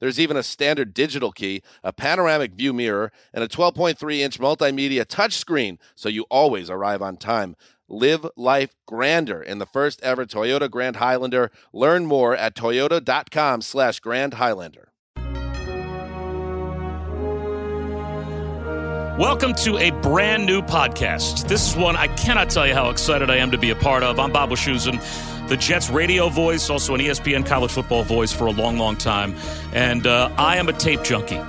There's even a standard digital key, a panoramic view mirror, and a 12.3 inch multimedia touchscreen so you always arrive on time. Live life grander in the first ever Toyota Grand Highlander. Learn more at toyota.com slash Grand Highlander. Welcome to a brand new podcast. This is one I cannot tell you how excited I am to be a part of. I'm Bob Wischusen, the Jets radio voice, also an ESPN college football voice for a long, long time. And uh, I am a tape junkie.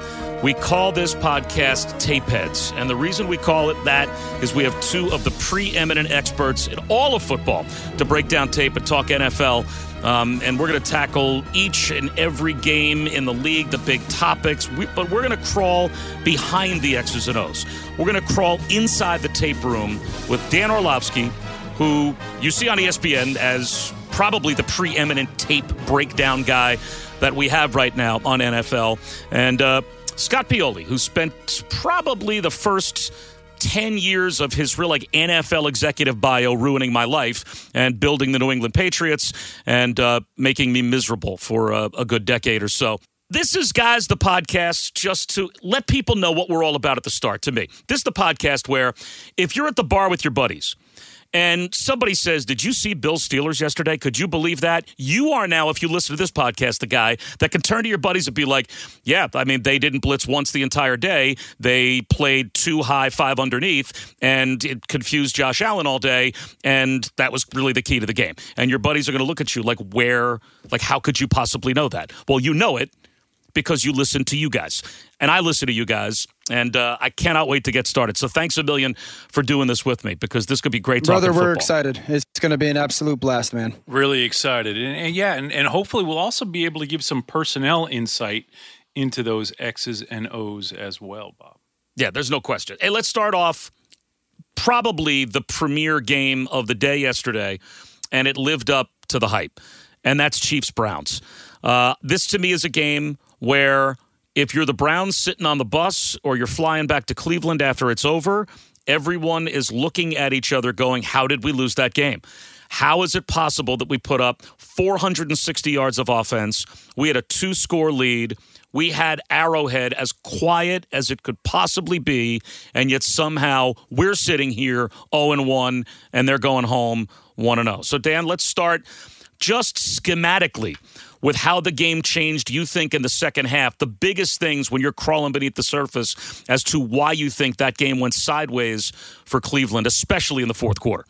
We call this podcast Tape Heads. And the reason we call it that is we have two of the preeminent experts in all of football to break down tape and talk NFL. Um, and we're going to tackle each and every game in the league, the big topics. We, but we're going to crawl behind the X's and O's. We're going to crawl inside the tape room with Dan Orlovsky, who you see on ESPN as probably the preeminent tape breakdown guy that we have right now on NFL. And uh, Scott Pioli, who spent probably the first 10 years of his real like NFL executive bio ruining my life and building the New England Patriots and uh, making me miserable for a, a good decade or so. This is, guys, the podcast just to let people know what we're all about at the start to me. This is the podcast where if you're at the bar with your buddies, and somebody says, Did you see Bill Steelers yesterday? Could you believe that? You are now, if you listen to this podcast, the guy that can turn to your buddies and be like, Yeah, I mean, they didn't blitz once the entire day. They played two high, five underneath, and it confused Josh Allen all day. And that was really the key to the game. And your buddies are going to look at you like, Where, like, how could you possibly know that? Well, you know it because you listen to you guys. And I listen to you guys, and uh, I cannot wait to get started. So thanks a million for doing this with me because this could be great. Brother, we're football. excited. It's going to be an absolute blast, man. Really excited. And, and yeah, and, and hopefully we'll also be able to give some personnel insight into those X's and O's as well, Bob. Yeah, there's no question. Hey, let's start off probably the premier game of the day yesterday, and it lived up to the hype, and that's Chiefs Browns. Uh, this to me is a game where if you're the Browns sitting on the bus or you're flying back to Cleveland after it's over, everyone is looking at each other going, How did we lose that game? How is it possible that we put up 460 yards of offense? We had a two score lead. We had Arrowhead as quiet as it could possibly be, and yet somehow we're sitting here 0 1, and they're going home 1 0. So, Dan, let's start just schematically with how the game changed, you think, in the second half, the biggest things when you're crawling beneath the surface as to why you think that game went sideways for Cleveland, especially in the fourth quarter?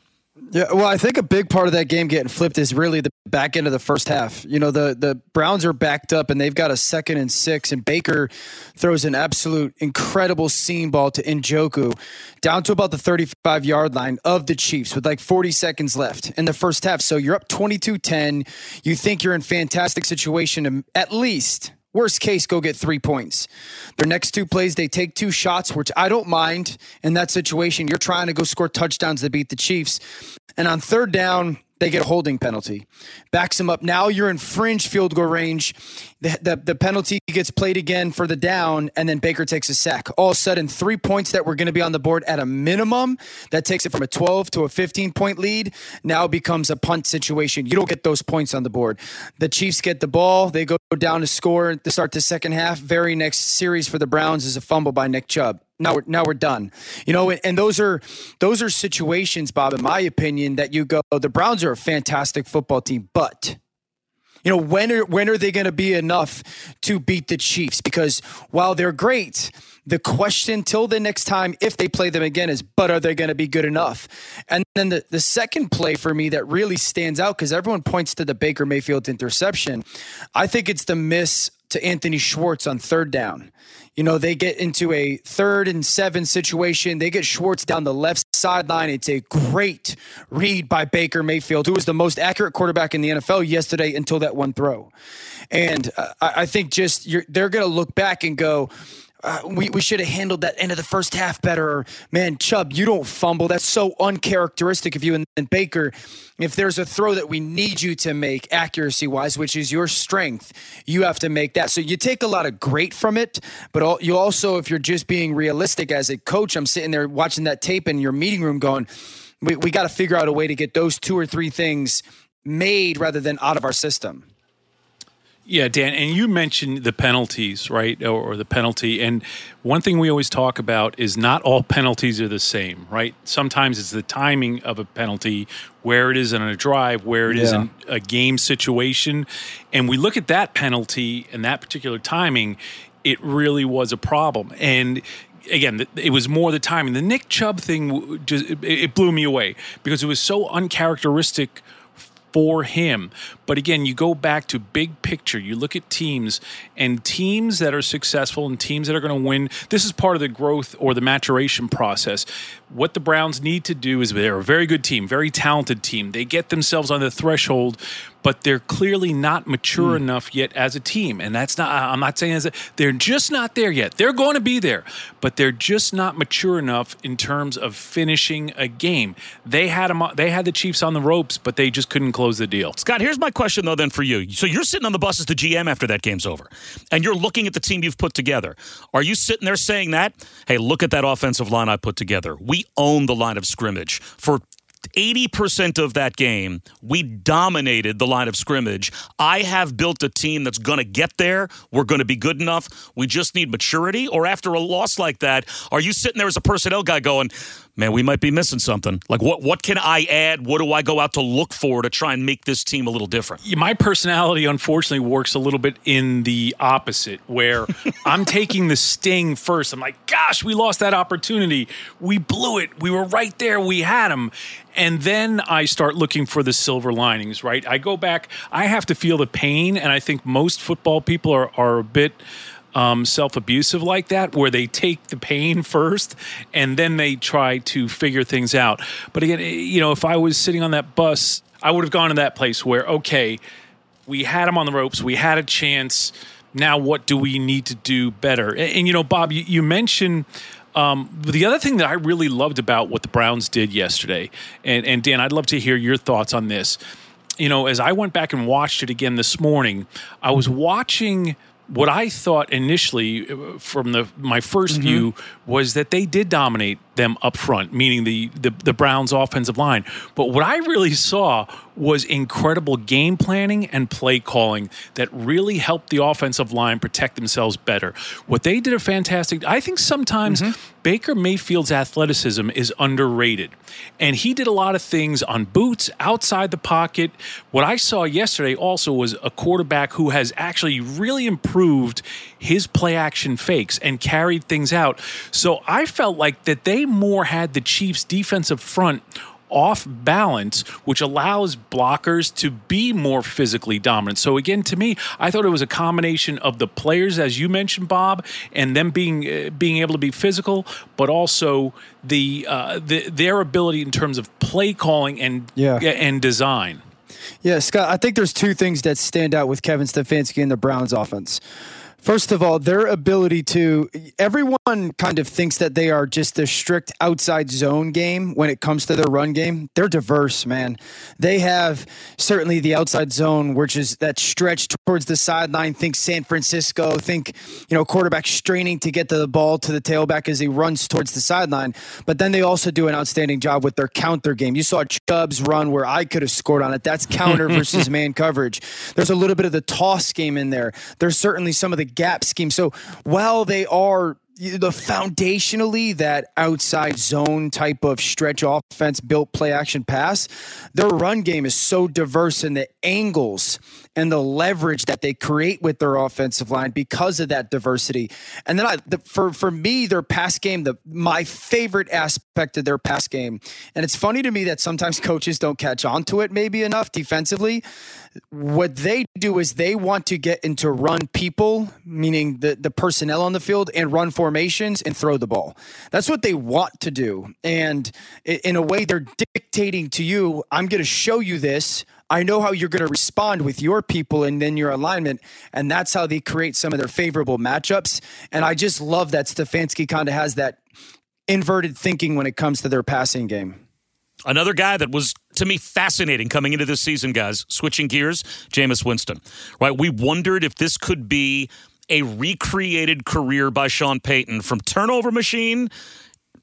Yeah, well, I think a big part of that game getting flipped is really the back end of the first half. You know, the the Browns are backed up and they've got a second and six, and Baker throws an absolute incredible seam ball to Njoku down to about the 35 yard line of the Chiefs with like 40 seconds left in the first half. So you're up 22 10. You think you're in fantastic situation to at least Worst case, go get three points. Their next two plays, they take two shots, which I don't mind in that situation. You're trying to go score touchdowns to beat the Chiefs. And on third down, they get a holding penalty. Backs them up. Now you're in fringe field goal range. The, the, the, penalty gets played again for the down, and then Baker takes a sack. All of a sudden, three points that were going to be on the board at a minimum, that takes it from a 12 to a 15 point lead, now becomes a punt situation. You don't get those points on the board. The Chiefs get the ball. They go down to score to start the second half. Very next series for the Browns is a fumble by Nick Chubb now we're now we're done. You know, and those are those are situations, Bob, in my opinion, that you go, the Browns are a fantastic football team, but you know, when are when are they going to be enough to beat the Chiefs? Because while they're great, the question till the next time, if they play them again, is but are they going to be good enough? And then the, the second play for me that really stands out because everyone points to the Baker Mayfield interception. I think it's the miss to Anthony Schwartz on third down. You know, they get into a third and seven situation. They get Schwartz down the left sideline. It's a great read by Baker Mayfield, who was the most accurate quarterback in the NFL yesterday until that one throw. And uh, I think just they're going to look back and go, uh, we, we should have handled that end of the first half better. Man, Chubb, you don't fumble. That's so uncharacteristic of you. And, and Baker, if there's a throw that we need you to make accuracy wise, which is your strength, you have to make that. So you take a lot of great from it, but all, you also, if you're just being realistic as a coach, I'm sitting there watching that tape in your meeting room going, we, we got to figure out a way to get those two or three things made rather than out of our system. Yeah, Dan, and you mentioned the penalties, right? Or, or, the penalty. And one thing we always talk about is not all penalties are the same, right? Sometimes it's the timing of a penalty, where it is in a drive, where it yeah. is in a game situation. And we look at that penalty and that particular timing, it really was a problem. And again, it was more the timing. The Nick Chubb thing just it blew me away because it was so uncharacteristic for him. But again, you go back to big picture. You look at teams and teams that are successful and teams that are going to win. This is part of the growth or the maturation process. What the Browns need to do is they're a very good team, very talented team. They get themselves on the threshold but they're clearly not mature mm. enough yet as a team. And that's not, I'm not saying that they're just not there yet. They're going to be there, but they're just not mature enough in terms of finishing a game. They had them, they had the Chiefs on the ropes, but they just couldn't close the deal. Scott, here's my question though, then for you. So you're sitting on the bus as the GM after that game's over, and you're looking at the team you've put together. Are you sitting there saying that? Hey, look at that offensive line I put together. We own the line of scrimmage for 80% of that game, we dominated the line of scrimmage. I have built a team that's going to get there. We're going to be good enough. We just need maturity. Or after a loss like that, are you sitting there as a personnel guy going, man, we might be missing something. Like, what what can I add? What do I go out to look for to try and make this team a little different? My personality, unfortunately, works a little bit in the opposite, where I'm taking the sting first. I'm like, gosh, we lost that opportunity. We blew it. We were right there. We had them. And then I start looking for the silver linings, right? I go back, I have to feel the pain. And I think most football people are, are a bit um, self abusive like that, where they take the pain first and then they try to figure things out. But again, you know, if I was sitting on that bus, I would have gone to that place where, okay, we had him on the ropes, we had a chance. Now, what do we need to do better? And, and you know, Bob, you, you mentioned. Um, the other thing that I really loved about what the Browns did yesterday, and, and Dan, I'd love to hear your thoughts on this. You know, as I went back and watched it again this morning, I was watching what I thought initially uh, from the my 1st mm-hmm. view was that they did dominate them up front, meaning the, the, the Browns offensive line. But what I really saw was incredible game planning and play calling that really helped the offensive line protect themselves better. What they did a fantastic I think sometimes mm-hmm. Baker Mayfield's athleticism is underrated. And he did a lot of things on boots, outside the pocket. What I saw yesterday also was a quarterback who has actually really improved his play action fakes and carried things out. So I felt like that they more had the Chiefs defensive front off balance, which allows blockers to be more physically dominant. So again, to me, I thought it was a combination of the players, as you mentioned, Bob, and them being uh, being able to be physical, but also the, uh, the their ability in terms of play calling and yeah. and design. Yeah, Scott, I think there's two things that stand out with Kevin Stefanski and the Browns offense. First of all, their ability to everyone kind of thinks that they are just a strict outside zone game when it comes to their run game. They're diverse, man. They have certainly the outside zone, which is that stretch towards the sideline. Think San Francisco. Think you know quarterback straining to get the ball to the tailback as he runs towards the sideline. But then they also do an outstanding job with their counter game. You saw Chubb's run where I could have scored on it. That's counter versus man coverage. There's a little bit of the toss game in there. There's certainly some of the gap scheme. So while they are the foundationally that outside zone type of stretch offense built play action pass their run game is so diverse in the angles and the leverage that they create with their offensive line because of that diversity. And then I, the, for for me their pass game the my favorite aspect of their pass game and it's funny to me that sometimes coaches don't catch on to it maybe enough defensively. What they do is they want to get into run people, meaning the, the personnel on the field, and run formations and throw the ball. That's what they want to do. And in a way, they're dictating to you, I'm going to show you this. I know how you're going to respond with your people and then your alignment. And that's how they create some of their favorable matchups. And I just love that Stefanski kind of has that inverted thinking when it comes to their passing game. Another guy that was to me fascinating coming into this season, guys. Switching gears, Jameis Winston. Right, we wondered if this could be a recreated career by Sean Payton from turnover machine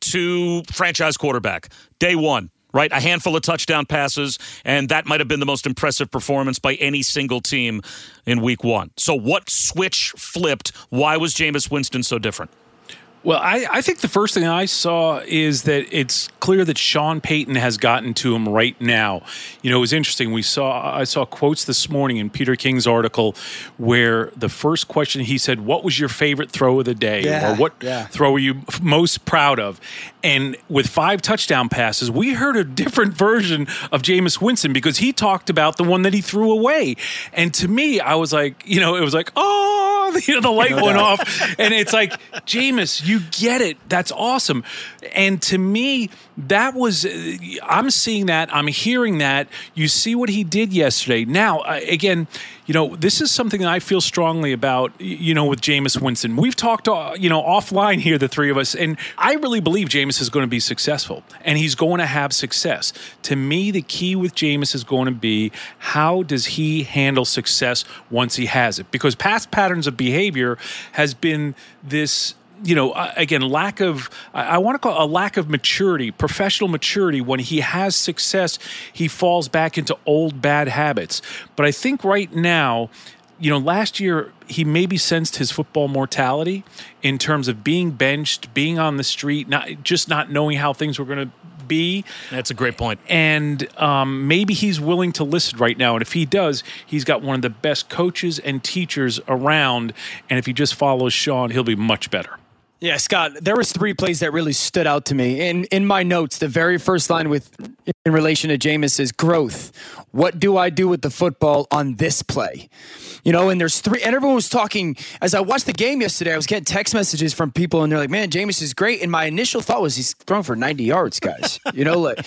to franchise quarterback. Day one, right? A handful of touchdown passes, and that might have been the most impressive performance by any single team in week one. So, what switch flipped? Why was Jameis Winston so different? Well, I, I, think the first thing I saw is that it's clear that Sean Payton has gotten to him right now. You know, it was interesting. We saw I saw quotes this morning in Peter King's article where the first question he said, "What was your favorite throw of the day?" Yeah, or "What yeah. throw are you most proud of?" And with five touchdown passes, we heard a different version of Jameis Winston because he talked about the one that he threw away. And to me, I was like, you know, it was like, oh, you know, the light went off, and it's like, Jameis you get it. That's awesome. And to me, that was, uh, I'm seeing that. I'm hearing that. You see what he did yesterday. Now, uh, again, you know, this is something that I feel strongly about, you know, with Jameis Winston. We've talked, uh, you know, offline here, the three of us, and I really believe Jameis is going to be successful and he's going to have success. To me, the key with Jameis is going to be how does he handle success once he has it? Because past patterns of behavior has been this you know, uh, again, lack of, I want to call a lack of maturity, professional maturity. When he has success, he falls back into old bad habits. But I think right now, you know, last year he maybe sensed his football mortality in terms of being benched, being on the street, not just not knowing how things were going to be. That's a great point. And um, maybe he's willing to listen right now. And if he does, he's got one of the best coaches and teachers around. And if he just follows Sean, he'll be much better. Yeah, Scott, there was three plays that really stood out to me. In in my notes, the very first line with in relation to Jameis is growth. What do I do with the football on this play? You know, and there's three, and everyone was talking as I watched the game yesterday. I was getting text messages from people, and they're like, "Man, Jameis is great." And my initial thought was, "He's throwing for 90 yards, guys." You know, let,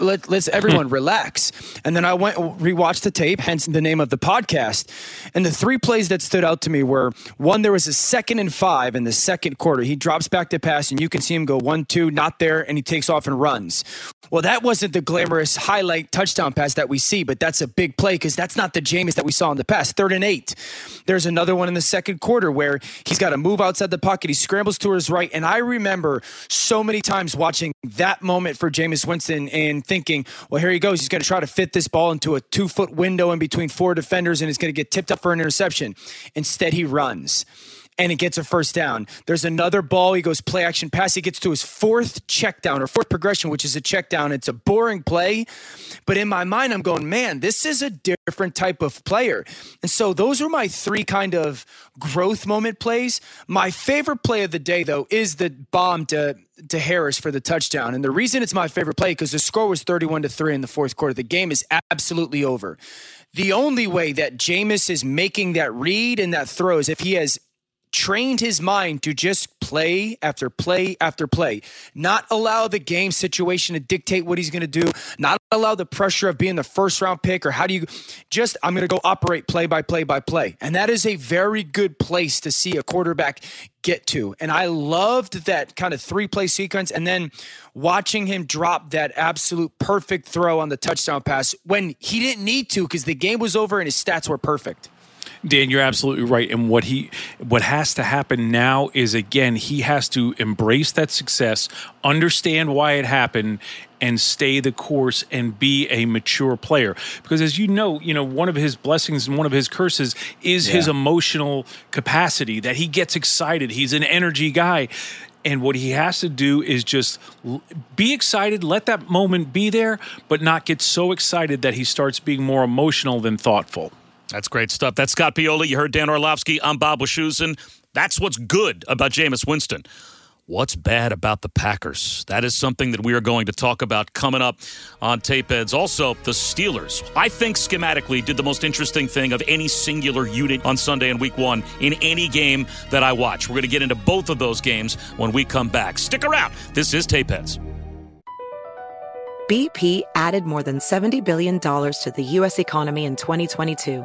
let let's everyone relax. And then I went rewatched the tape, hence the name of the podcast. And the three plays that stood out to me were one, there was a second and five in the second quarter. He drops back to pass, and you can see him go one, two, not there, and he takes off and runs. Well, that wasn't the glamorous highlight touchdown pass that we see, but that's a big play because that's not the Jameis that we saw in the past. Third and eight. There's another one in the second quarter where he's got to move outside the pocket. He scrambles to his right. And I remember so many times watching that moment for Jameis Winston and thinking, well, here he goes. He's going to try to fit this ball into a two foot window in between four defenders and it's going to get tipped up for an interception. Instead, he runs and it gets a first down. There's another ball. He goes play action pass. He gets to his fourth check down or fourth progression, which is a check down. It's a boring play. But in my mind, I'm going, man, this is a different type of player. And so those are my three kind of growth moment plays. My favorite play of the day, though, is the bomb to to Harris for the touchdown. And the reason it's my favorite play because the score was 31 to 3 in the fourth quarter. The game is absolutely over. The only way that Jameis is making that read and that throw is if he has trained his mind to just play after play after play, not allow the game situation to dictate what he's going to do, not allow the pressure of being the first round pick or how do you just, I'm going to go operate play by play by play. And that is a very good place to see a quarterback get to. And I loved that kind of three play sequence. And then watching him drop that absolute perfect throw on the touchdown pass when he didn't need to because the game was over and his stats were perfect. Dan, you're absolutely right. And what he what has to happen now is again, he has to embrace that success, understand why it happened, and stay the course and be a mature player. Because as you know, you know, one of his blessings and one of his curses is yeah. his emotional capacity that he gets excited. He's an energy guy. And what he has to do is just be excited, let that moment be there, but not get so excited that he starts being more emotional than thoughtful. That's great stuff. That's Scott Pioli. You heard Dan Orlovsky. I'm Bob Wischusen. That's what's good about Jameis Winston. What's bad about the Packers? That is something that we are going to talk about coming up on Tape Heads. Also, the Steelers. I think schematically did the most interesting thing of any singular unit on Sunday in week one in any game that I watch. We're going to get into both of those games when we come back. Stick around. This is Tape Heads. BP added more than $70 billion to the U.S. economy in 2022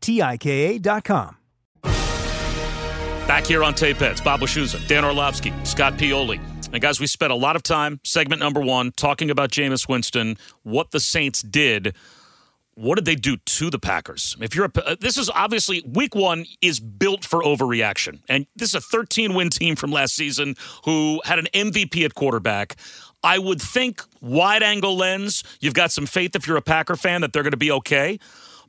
T-I-K-A dot com. Back here on Tape Heads, Bob Wischusen, Dan Orlovsky, Scott Pioli. And guys, we spent a lot of time, segment number one, talking about Jameis Winston, what the Saints did. What did they do to the Packers? If you're a, uh, this is obviously week one is built for overreaction, and this is a 13 win team from last season who had an MVP at quarterback. I would think wide angle lens. You've got some faith if you're a Packer fan that they're going to be okay.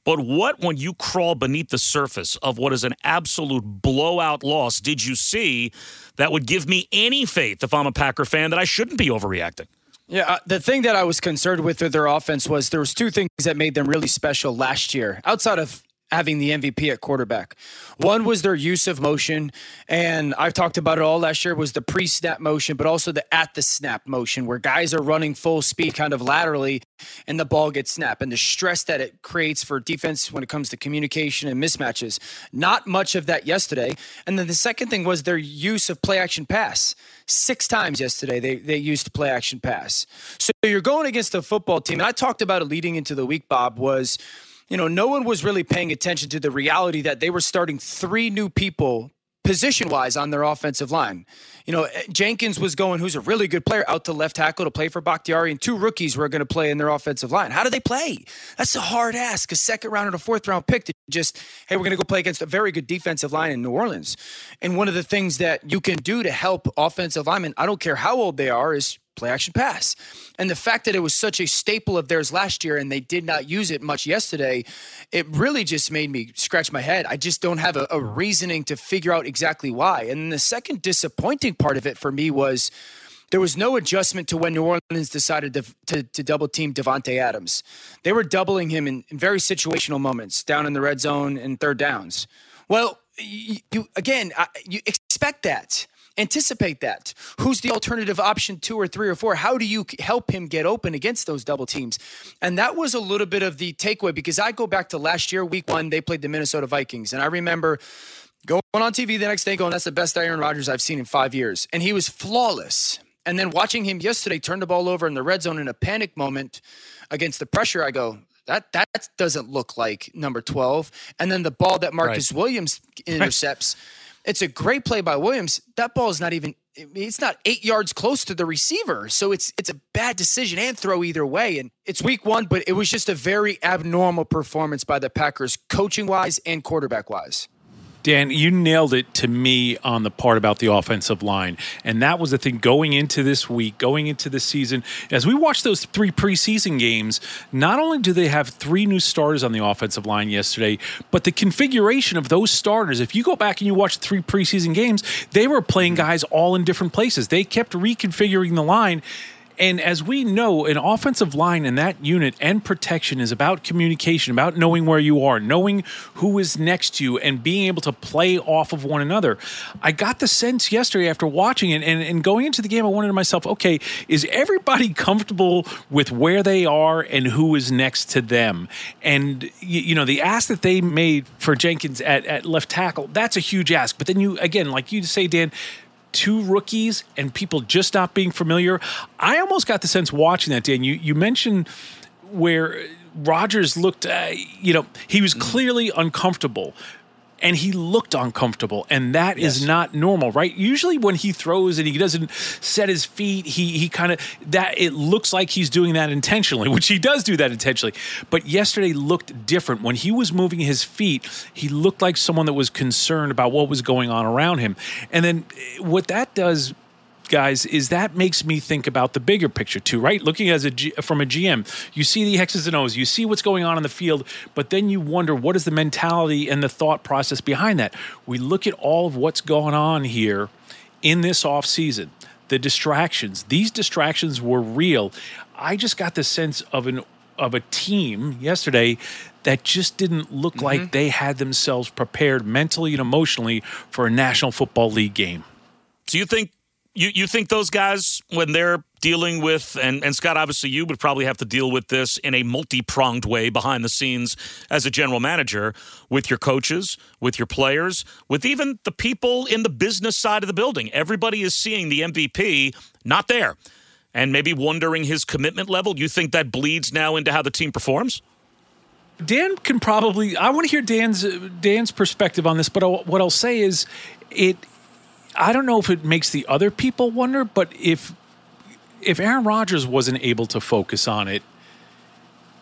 But what, when you crawl beneath the surface of what is an absolute blowout loss, did you see that would give me any faith if I'm a Packer fan that I shouldn't be overreacting? Yeah, uh, the thing that I was concerned with with their offense was there was two things that made them really special last year. Outside of having the MVP at quarterback. One was their use of motion, and I've talked about it all last year. Was the pre-snap motion, but also the at the snap motion, where guys are running full speed, kind of laterally, and the ball gets snapped, and the stress that it creates for defense when it comes to communication and mismatches. Not much of that yesterday. And then the second thing was their use of play action pass. Six times yesterday they they used play action pass. So you're going against a football team. And I talked about it leading into the week. Bob was you know, no one was really paying attention to the reality that they were starting three new people position wise on their offensive line. You know, eh, Jenkins was going, who's a really good player, out to left tackle to play for Bakhtiari, and two rookies were going to play in their offensive line. How do they play? That's a hard ask. A second round and a fourth round pick to just, hey, we're going to go play against a very good defensive line in New Orleans. And one of the things that you can do to help offensive linemen, I don't care how old they are, is play action pass. And the fact that it was such a staple of theirs last year and they did not use it much yesterday, it really just made me scratch my head. I just don't have a, a reasoning to figure out exactly why. And the second disappointing part of it for me was there was no adjustment to when New Orleans decided to, to, to double team Davante Adams. They were doubling him in, in, very situational moments, down in the red zone and third downs. Well, you, you again, I, you expect that anticipate that. Who's the alternative option two or three or four? How do you help him get open against those double teams? And that was a little bit of the takeaway because I go back to last year, week one, they played the Minnesota Vikings. And I remember going on TV the next day going, that's the best Aaron Rodgers I've seen in five years. And he was flawless. And then watching him yesterday turn the ball over in the red zone in a panic moment against the pressure, I go, that that doesn't look like number 12. And then the ball that Marcus right. Williams intercepts, it's a great play by Williams. That ball is not even it's not eight yards close to the receiver. So it's it's a bad decision and throw either way. And it's week one, but it was just a very abnormal performance by the Packers, coaching wise and quarterback wise. Dan, you nailed it to me on the part about the offensive line. And that was the thing going into this week, going into the season. As we watched those three preseason games, not only do they have three new starters on the offensive line yesterday, but the configuration of those starters, if you go back and you watch the three preseason games, they were playing mm-hmm. guys all in different places. They kept reconfiguring the line and as we know, an offensive line in that unit and protection is about communication, about knowing where you are, knowing who is next to you, and being able to play off of one another. I got the sense yesterday after watching it and, and going into the game, I wondered to myself, okay, is everybody comfortable with where they are and who is next to them? And, you, you know, the ask that they made for Jenkins at, at left tackle, that's a huge ask. But then you, again, like you say, Dan, two rookies and people just not being familiar. I almost got the sense watching that, Dan. You you mentioned where Rodgers looked, uh, you know, he was clearly uncomfortable and he looked uncomfortable and that yes. is not normal right? Usually when he throws and he doesn't set his feet he he kind of that it looks like he's doing that intentionally which he does do that intentionally. But yesterday looked different. When he was moving his feet he looked like someone that was concerned about what was going on around him. And then eh, what that does guys, is that makes me think about the bigger picture too, right? Looking as a G, from a GM, you see the X's and O's, you see what's going on in the field, but then you wonder what is the mentality and the thought process behind that. We look at all of what's going on here in this off season, the distractions. These distractions were real. I just got the sense of an of a team yesterday that just didn't look mm-hmm. like they had themselves prepared mentally and emotionally for a National Football League game. Do you think you, you think those guys, when they're dealing with, and, and Scott, obviously you would probably have to deal with this in a multi pronged way behind the scenes as a general manager with your coaches, with your players, with even the people in the business side of the building. Everybody is seeing the MVP not there and maybe wondering his commitment level. You think that bleeds now into how the team performs? Dan can probably. I want to hear Dan's Dan's perspective on this, but what I'll say is, it I don't know if it makes the other people wonder, but if if Aaron Rodgers wasn't able to focus on it,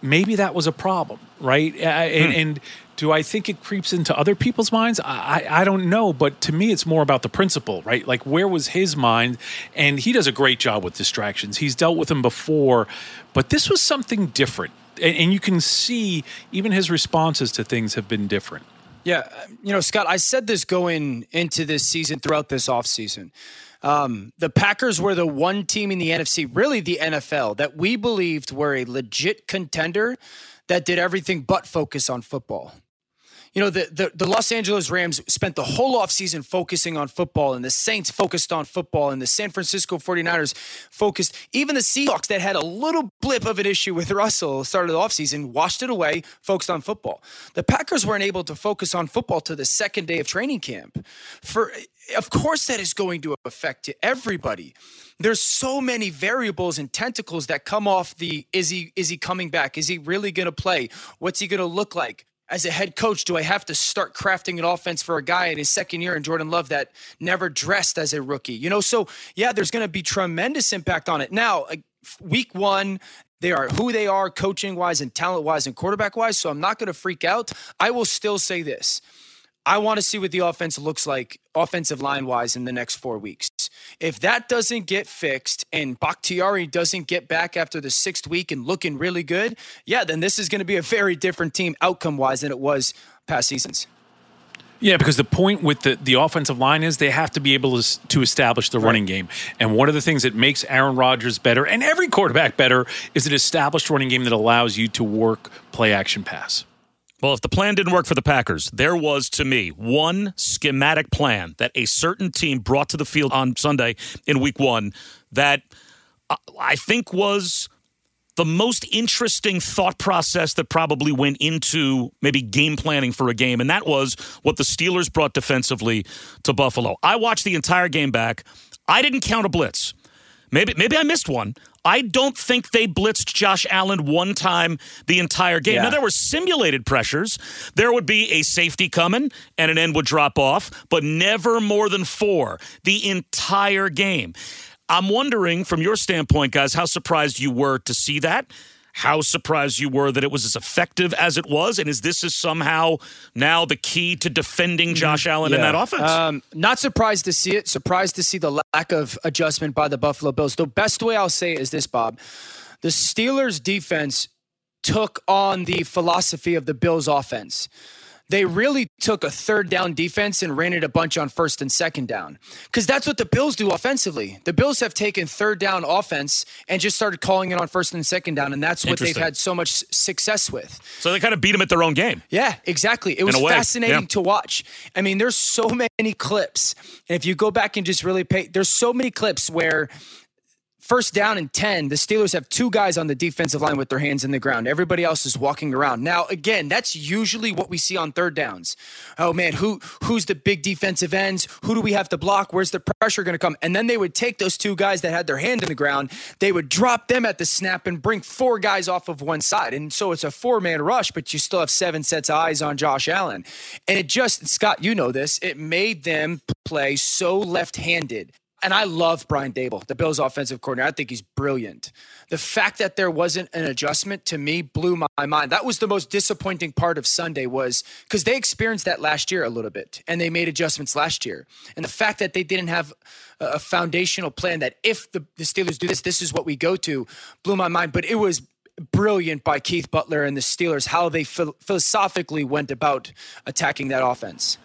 maybe that was a problem, right? Hmm. And, and, do I think it creeps into other people's minds? I, I don't know, but to me, it's more about the principle, right? Like, where was his mind? And he does a great job with distractions. He's dealt with them before, but this was something different. And, and you can see even his responses to things have been different. Yeah, you know, Scott, I said this going into this season throughout this offseason. Um, the Packers were the one team in the NFC, really the NFL, that we believed were a legit contender that did everything but focus on football you know, the, the, the Los Angeles Rams spent the whole offseason focusing on football, and the Saints focused on football, and the San Francisco 49ers focused. Even the Seahawks, that had a little blip of an issue with Russell, started the offseason, washed it away, focused on football. The Packers weren't able to focus on football to the second day of training camp. For of course, that is going to affect everybody. There's so many variables and tentacles that come off the is he is he coming back? Is he really going to play? What's he going to look like? As a head coach, do I have to start crafting an offense for a guy in his second year in Jordan Love that never dressed as a rookie? You know, so yeah, there's going to be tremendous impact on it. Now, week one, they are who they are, coaching wise and talent wise and quarterback wise. So I'm not going to freak out. I will still say this I want to see what the offense looks like, offensive line wise, in the next four weeks. If that doesn't get fixed and Bakhtiari doesn't get back after the sixth week and looking really good, yeah, then this is going to be a very different team outcome wise than it was past seasons. Yeah, because the point with the, the offensive line is they have to be able to, to establish the right. running game. And one of the things that makes Aaron Rodgers better and every quarterback better is an established running game that allows you to work play action pass. Well, if the plan didn't work for the Packers, there was to me one schematic plan that a certain team brought to the field on Sunday in week one that uh, I think was the most interesting thought process that probably went into maybe game planning for a game, and that was what the Steelers brought defensively to Buffalo. I watched the entire game back. I didn't count a blitz. Maybe maybe I missed one. I don't think they blitzed Josh Allen one time the entire game. Yeah. Now there were simulated pressures. There would be a safety coming and an end would drop off, but never more than 4 the entire game. I'm wondering from your standpoint guys how surprised you were to see that how surprised you were that it was as effective as it was, and is this is somehow now the key to defending mm-hmm. Josh Allen yeah. in that offense? Um, not surprised to see it. Surprised to see the lack of adjustment by the Buffalo Bills. The best way I'll say it is this, Bob: the Steelers' defense took on the philosophy of the Bills' offense they really took a third down defense and ran it a bunch on first and second down. Because that's what the Bills do offensively. The Bills have taken third down offense and just started calling it on first and second down, and that's what they've had so much success with. So they kind of beat them at their own game. Yeah, exactly. It was fascinating yeah. to watch. I mean, there's so many clips. And if you go back and just really pay, there's so many clips where First down and 10, the Steelers have two guys on the defensive line with their hands in the ground. Everybody else is walking around. Now, again, that's usually what we see on third downs. Oh man, who who's the big defensive ends? Who do we have to block? Where's the pressure going to come? And then they would take those two guys that had their hand in the ground, they would drop them at the snap and bring four guys off of one side. And so it's a four-man rush, but you still have seven sets of eyes on Josh Allen. And it just Scott, you know this, it made them play so left-handed and I love Brian Daboll, the Bills' offensive coordinator. I think he's brilliant. The fact that there wasn't an adjustment to me blew my mind. That was the most disappointing part of Sunday was because they experienced that last year a little bit, and they made adjustments last year. And the fact that they didn't have a foundational plan that if the, the Steelers do this, this is what we go to, blew my mind. But it was brilliant by Keith Butler and the Steelers how they philosophically went about attacking that offense.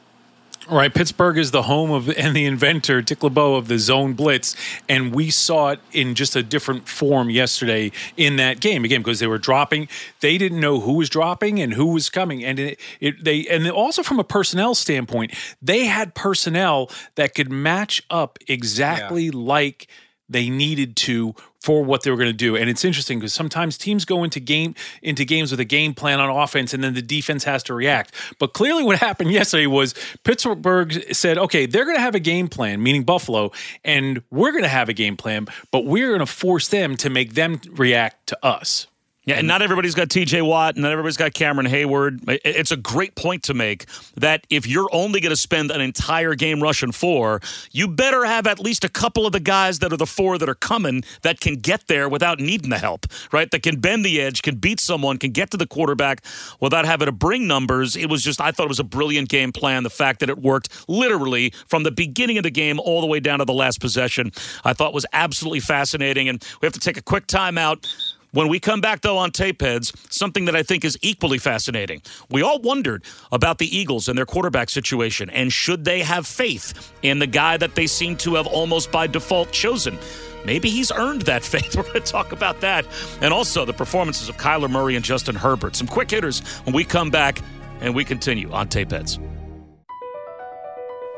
Right, Pittsburgh is the home of and the inventor Dick LeBeau of the zone blitz, and we saw it in just a different form yesterday in that game again because they were dropping. They didn't know who was dropping and who was coming, and it, it, they and also from a personnel standpoint, they had personnel that could match up exactly yeah. like they needed to for what they were going to do. And it's interesting because sometimes teams go into game into games with a game plan on offense and then the defense has to react. But clearly what happened yesterday was Pittsburgh said, "Okay, they're going to have a game plan, meaning Buffalo, and we're going to have a game plan, but we're going to force them to make them react to us." Yeah, and not everybody's got TJ Watt, and not everybody's got Cameron Heyward. It's a great point to make that if you're only going to spend an entire game rushing four, you better have at least a couple of the guys that are the four that are coming that can get there without needing the help, right? That can bend the edge, can beat someone, can get to the quarterback without having to bring numbers. It was just, I thought it was a brilliant game plan. The fact that it worked literally from the beginning of the game all the way down to the last possession, I thought was absolutely fascinating. And we have to take a quick timeout. When we come back, though, on tape heads, something that I think is equally fascinating. We all wondered about the Eagles and their quarterback situation, and should they have faith in the guy that they seem to have almost by default chosen? Maybe he's earned that faith. We're going to talk about that. And also the performances of Kyler Murray and Justin Herbert. Some quick hitters when we come back and we continue on Tape Heads.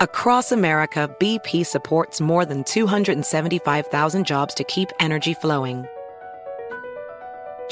Across America, BP supports more than 275,000 jobs to keep energy flowing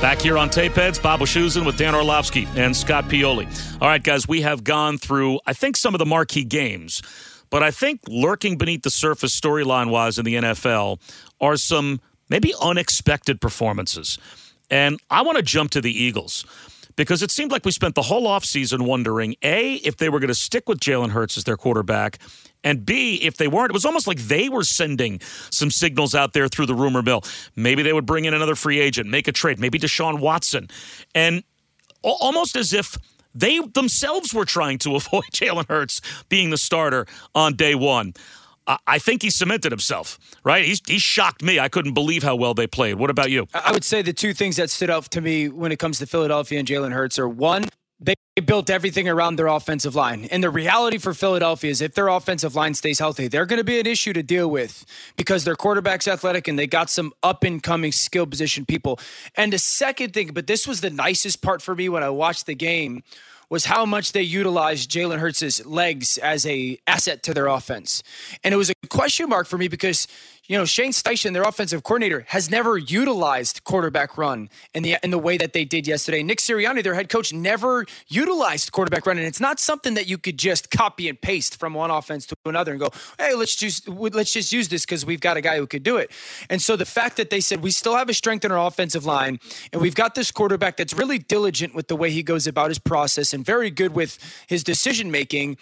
Back here on Tape Heads, Bob Wischusen with Dan Orlovsky and Scott Pioli. All right, guys, we have gone through, I think, some of the marquee games, but I think lurking beneath the surface storyline wise in the NFL are some maybe unexpected performances. And I want to jump to the Eagles because it seemed like we spent the whole offseason wondering A, if they were going to stick with Jalen Hurts as their quarterback, and B, if they weren't, it was almost like they were sending some signals out there through the rumor mill. Maybe they would bring in another free agent, make a trade, maybe Deshaun Watson. And almost as if they themselves were trying to avoid Jalen Hurts being the starter on day one. I think he cemented himself, right? He's, he shocked me. I couldn't believe how well they played. What about you? I would say the two things that stood out to me when it comes to Philadelphia and Jalen Hurts are one, they built everything around their offensive line. And the reality for Philadelphia is if their offensive line stays healthy, they're going to be an issue to deal with because their quarterback's athletic and they got some up and coming skill position people. And the second thing, but this was the nicest part for me when I watched the game was how much they utilized Jalen Hurts' legs as a asset to their offense. And it was a question mark for me because you know, Shane Steichen, their offensive coordinator, has never utilized quarterback run in the in the way that they did yesterday. Nick Sirianni, their head coach, never utilized quarterback run, and it's not something that you could just copy and paste from one offense to another and go, "Hey, let's just let's just use this because we've got a guy who could do it." And so the fact that they said we still have a strength in our offensive line, and we've got this quarterback that's really diligent with the way he goes about his process and very good with his decision making,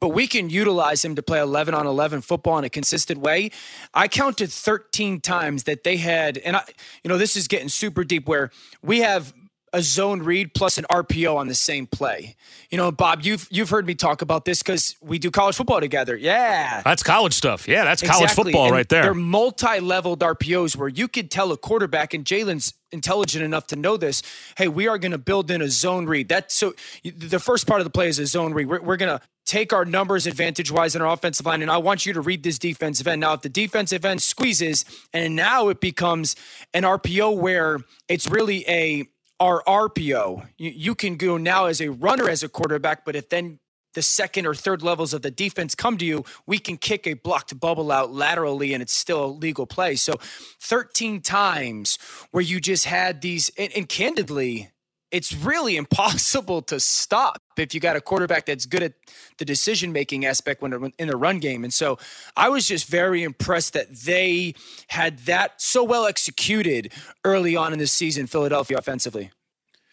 but we can utilize him to play 11 on 11 football in a consistent way. I counted 13 times that they had, and I, you know, this is getting super deep where we have a zone read plus an RPO on the same play. You know, Bob, you've you've heard me talk about this because we do college football together. Yeah, that's college stuff. Yeah, that's exactly. college football and right there. They're multi-leveled RPOs where you could tell a quarterback, and Jalen's intelligent enough to know this. Hey, we are going to build in a zone read. That's so. The first part of the play is a zone read. We're, we're going to take our numbers advantage wise in our offensive line, and I want you to read this defensive end. Now, if the defensive end squeezes, and now it becomes an RPO where it's really a our RPO. You, you can go now as a runner as a quarterback, but if then the second or third levels of the defense come to you, we can kick a blocked bubble out laterally and it's still a legal play. So 13 times where you just had these, and, and candidly, it's really impossible to stop if you got a quarterback that's good at the decision making aspect when in the run game. And so I was just very impressed that they had that so well executed early on in the season, Philadelphia offensively.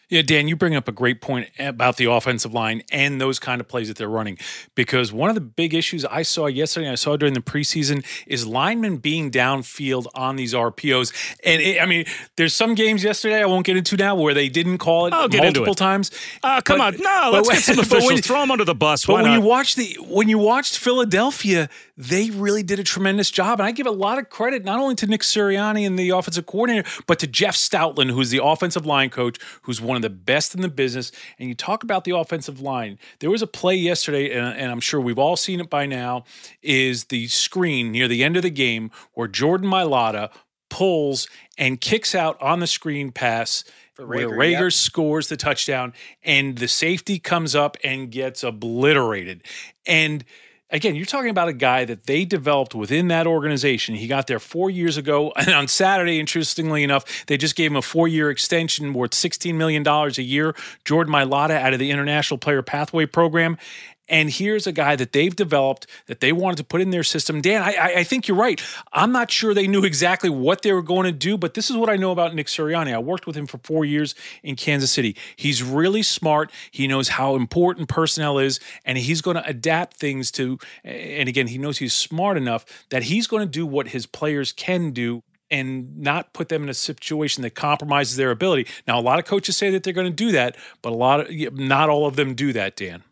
Yeah, Dan, you bring up a great point about the offensive line and those kind of plays that they're running. Because one of the big issues I saw yesterday, I saw during the preseason, is linemen being downfield on these RPOs. And it, I mean, there's some games yesterday I won't get into now where they didn't call it multiple times. Uh, come but, on, no, let's get some officials. When, Throw them under the bus. But Why when not? you watch the when you watched Philadelphia, they really did a tremendous job. And I give a lot of credit not only to Nick Sirianni and the offensive coordinator, but to Jeff Stoutland, who's the offensive line coach, who's one of the best in the business. And you talk about the offensive line. There was a play yesterday, and, and I'm sure we've all seen it by now, is the screen near the end of the game where Jordan Mailata pulls and kicks out on the screen pass where Reagor yep. scores the touchdown and the safety comes up and gets obliterated. And – again, you're talking about a guy that they developed within that organization. He got there four years ago. And on Saturday, interestingly enough, they just gave him a four year extension worth $16 million a year. Jordan Mailata out of the International Player Pathway Program. And here's a guy that they've developed that they wanted to put in their system. Dan, I, I, think you're right. I'm not sure they knew exactly what they were going to do, but this is what I know about Nick Sirianni. I worked with him for four years in Kansas City. He's really smart. He knows how important personnel is, and he's going to adapt things to. And again, he knows he's smart enough that he's going to do what his players can do and not put them in a situation that compromises their ability. Now, a lot of coaches say that they're going to do that, but a lot of not all of them do that, Dan.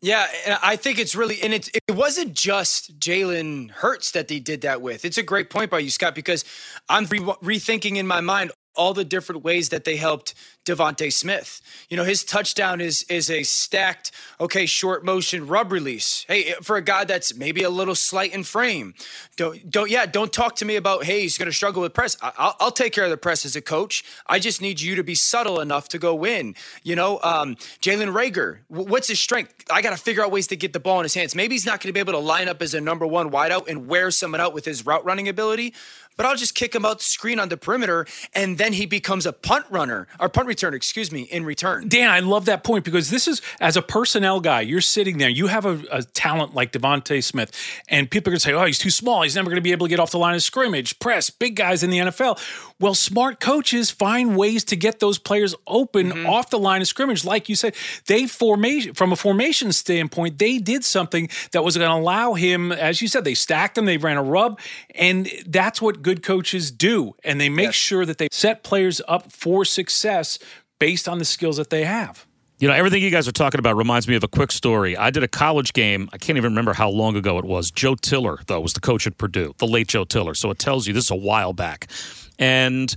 Yeah, and I think it's really, and it, it wasn't just Jalen Hurts that they did that with. It's a great point by you, Scott, because I'm re- rethinking in my mind all the different ways that they helped DeVonta Smith. You know, his touchdown is is a stacked, okay, short motion rub release. Hey, for a guy that's maybe a little slight in frame, don't don't yeah, don't talk to me about hey he's going to struggle with press. I'll, I'll take care of the press as a coach. I just need you to be subtle enough to go win. You know, um, Jalen Reagor, what's his strength? I got to figure out ways to get the ball in his hands. Maybe he's not going to be able to line up as a number one wideout and wear someone out with his route running ability, but I'll just kick him out the screen on the perimeter, and then he becomes a punt runner or punt returner, excuse me, in return. Dan, I love that point because this is as a personnel guy, you're sitting there, you have a, a talent like DeVonta Smith, and people are gonna say, "Oh, he's too small. He's never gonna be able to get off the line of scrimmage." Press, big guys in the NFL. Well, smart coaches find ways to get those players open mm-hmm. off the line of scrimmage, like you said. They formation from a formation standpoint, they did something that was going to allow him, as you said, they stacked him, they ran a rub, and that's what good coaches do. And they make yes. sure that they set players up for success based on the skills that they have. You know, everything you guys are talking about reminds me of a quick story. I did a college game. I can't even remember how long ago it was. Joe Tiller, though, was the coach at Purdue, the late Joe Tiller. So it tells you this is a while back. And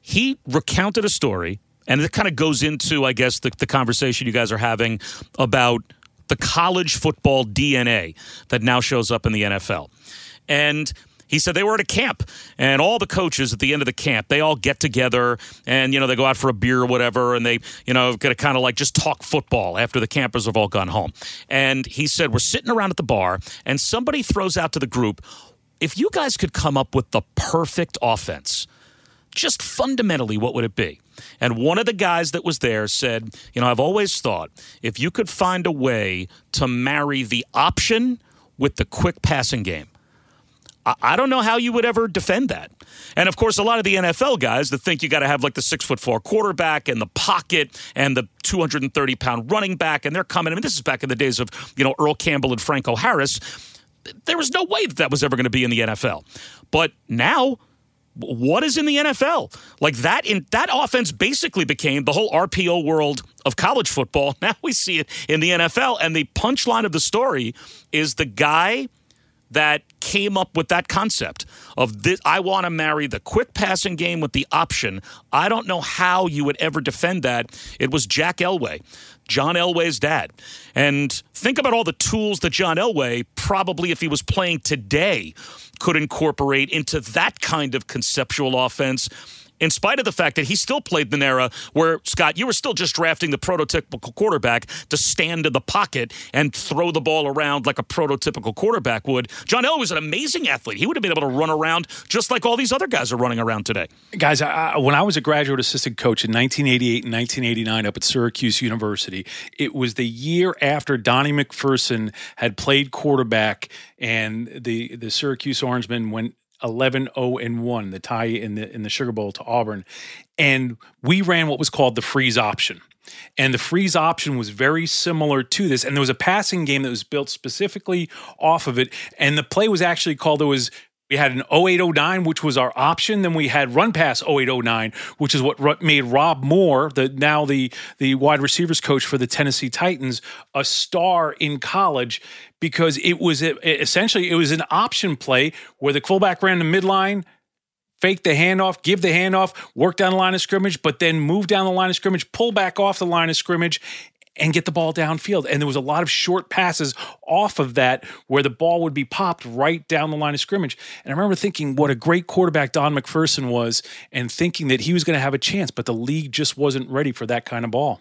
he recounted a story, and it kind of goes into, I guess, the, the conversation you guys are having about the college football DNA that now shows up in the NFL. And he said they were at a camp and all the coaches at the end of the camp they all get together and you know they go out for a beer or whatever and they you know to kind of like just talk football after the campers have all gone home and he said we're sitting around at the bar and somebody throws out to the group if you guys could come up with the perfect offense just fundamentally what would it be and one of the guys that was there said you know i've always thought if you could find a way to marry the option with the quick passing game I don't know how you would ever defend that. And of course, a lot of the NFL guys that think you got to have like the six foot four quarterback and the pocket and the 230 pound running back, and they're coming. I mean, this is back in the days of, you know, Earl Campbell and Franco Harris. There was no way that that was ever going to be in the NFL. But now, what is in the NFL? Like that in that offense basically became the whole RPO world of college football. Now we see it in the NFL. And the punchline of the story is the guy that came up with that concept of this I want to marry the quick passing game with the option. I don't know how you would ever defend that. It was Jack Elway, John Elway's dad. And think about all the tools that John Elway probably if he was playing today could incorporate into that kind of conceptual offense in spite of the fact that he still played an era where, Scott, you were still just drafting the prototypical quarterback to stand in the pocket and throw the ball around like a prototypical quarterback would. John Elway was an amazing athlete. He would have been able to run around just like all these other guys are running around today. Guys, I, when I was a graduate assistant coach in 1988 and 1989 up at Syracuse University, it was the year after Donnie McPherson had played quarterback and the, the Syracuse Orangemen went 11 0 and 1 the tie in the in the Sugar Bowl to Auburn. And we ran what was called the freeze option. And the freeze option was very similar to this. And there was a passing game that was built specifically off of it. And the play was actually called it was we had an 0809, which was our option. Then we had run pass 0809, which is what made Rob Moore, the now the the wide receivers coach for the Tennessee Titans, a star in college because it was essentially it was an option play where the fullback ran the midline, fake the handoff, give the handoff, work down the line of scrimmage, but then move down the line of scrimmage, pull back off the line of scrimmage, and get the ball downfield. And there was a lot of short passes off of that where the ball would be popped right down the line of scrimmage. And I remember thinking what a great quarterback Don McPherson was and thinking that he was going to have a chance, but the league just wasn't ready for that kind of ball.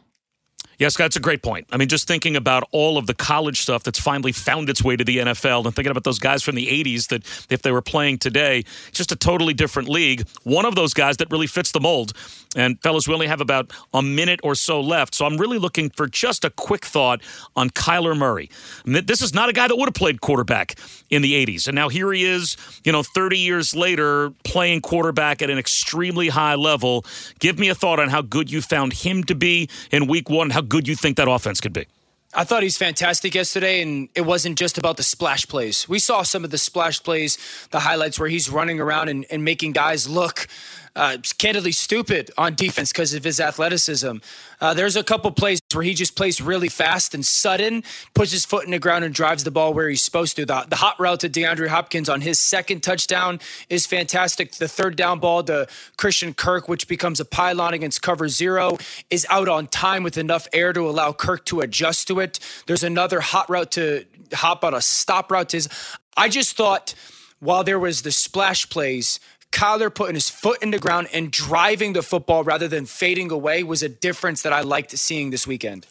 Yes, that's a great point. I mean, just thinking about all of the college stuff that's finally found its way to the NFL and thinking about those guys from the 80s that if they were playing today, just a totally different league. One of those guys that really fits the mold. And fellas, we only have about a minute or so left. So I'm really looking for just a quick thought on Kyler Murray. This is not a guy that would have played quarterback in the 80s. And now here he is, you know, 30 years later, playing quarterback at an extremely high level. Give me a thought on how good you found him to be in week one, how good you think that offense could be. I thought he's fantastic yesterday, and it wasn't just about the splash plays. We saw some of the splash plays, the highlights where he's running around and, and making guys look uh, candidly stupid on defense because of his athleticism. Uh, there's a couple plays where he just plays really fast and sudden, puts his foot in the ground and drives the ball where he's supposed to. The, the hot route to DeAndre Hopkins on his second touchdown is fantastic. The third down ball to Christian Kirk, which becomes a pylon against cover zero, is out on time with enough air to allow Kirk to adjust to it. There's another hot route to hop on a stop route to his. I just thought while there was the splash plays, Kyler putting his foot in the ground and driving the football rather than fading away was a difference that I liked seeing this weekend.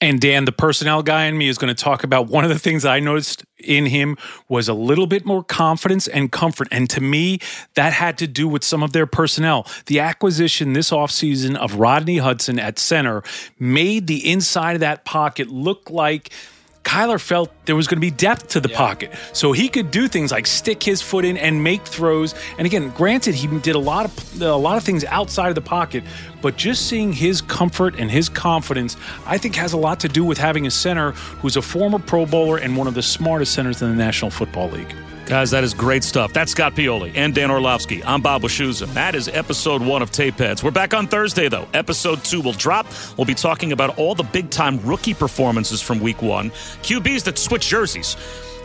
And Dan, the personnel guy in me is going to talk about one of the things I noticed in him was a little bit more confidence and comfort. And to me, that had to do with some of their personnel. The acquisition this offseason of Rodney Hudson at center made the inside of that pocket look like – Kyler felt there was going to be depth to the yeah. pocket. So he could do things like stick his foot in and make throws. And again, granted, he did a lot of a lot of things outside of the pocket, but just seeing his comfort and his confidence, I think has a lot to do with having a center who's a former Pro Bowler and one of the smartest centers in the National Football League. Guys, that is great stuff. That's Scott Pioli and Dan Orlovsky. I'm Bob Wischusen. That is episode one of Tape Heads. We're back on Thursday, though. Episode two will drop. We'll be talking about all the big time rookie performances from week one, QBs that switch jerseys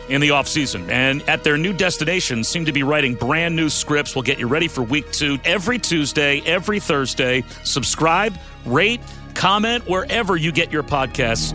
in the offseason and at their new destination seem to be writing brand new scripts. We'll get you ready for week two every Tuesday, every Thursday. Subscribe, rate, comment wherever you get your podcasts.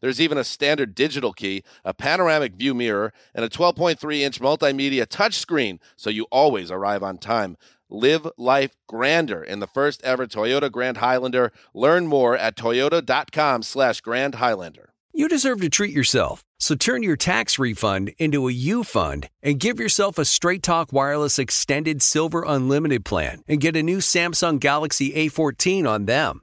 There's even a standard digital key, a panoramic view mirror, and a 12.3 inch multimedia touchscreen, so you always arrive on time. Live life grander in the first ever Toyota Grand Highlander. Learn more at toyota.com slash Grand Highlander. You deserve to treat yourself, so turn your tax refund into a U fund and give yourself a Straight Talk Wireless Extended Silver Unlimited plan and get a new Samsung Galaxy A14 on them.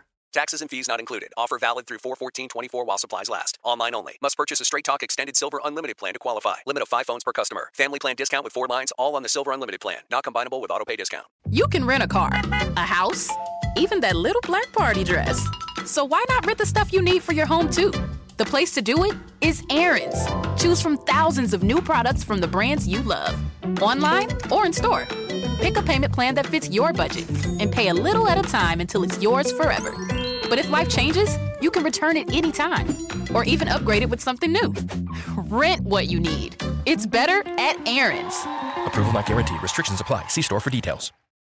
Taxes and fees not included. Offer valid through 41424 while supplies last. Online only. Must purchase a Straight Talk Extended Silver Unlimited plan to qualify. Limit of 5 phones per customer. Family plan discount with 4 lines all on the Silver Unlimited plan. Not combinable with auto pay discount. You can rent a car, a house, even that little black party dress. So why not rent the stuff you need for your home too? The place to do it is Aaron's. Choose from thousands of new products from the brands you love, online or in store. Pick a payment plan that fits your budget and pay a little at a time until it's yours forever. But if life changes, you can return it anytime or even upgrade it with something new. Rent what you need. It's better at Aaron's. Approval not guaranteed. Restrictions apply. See store for details.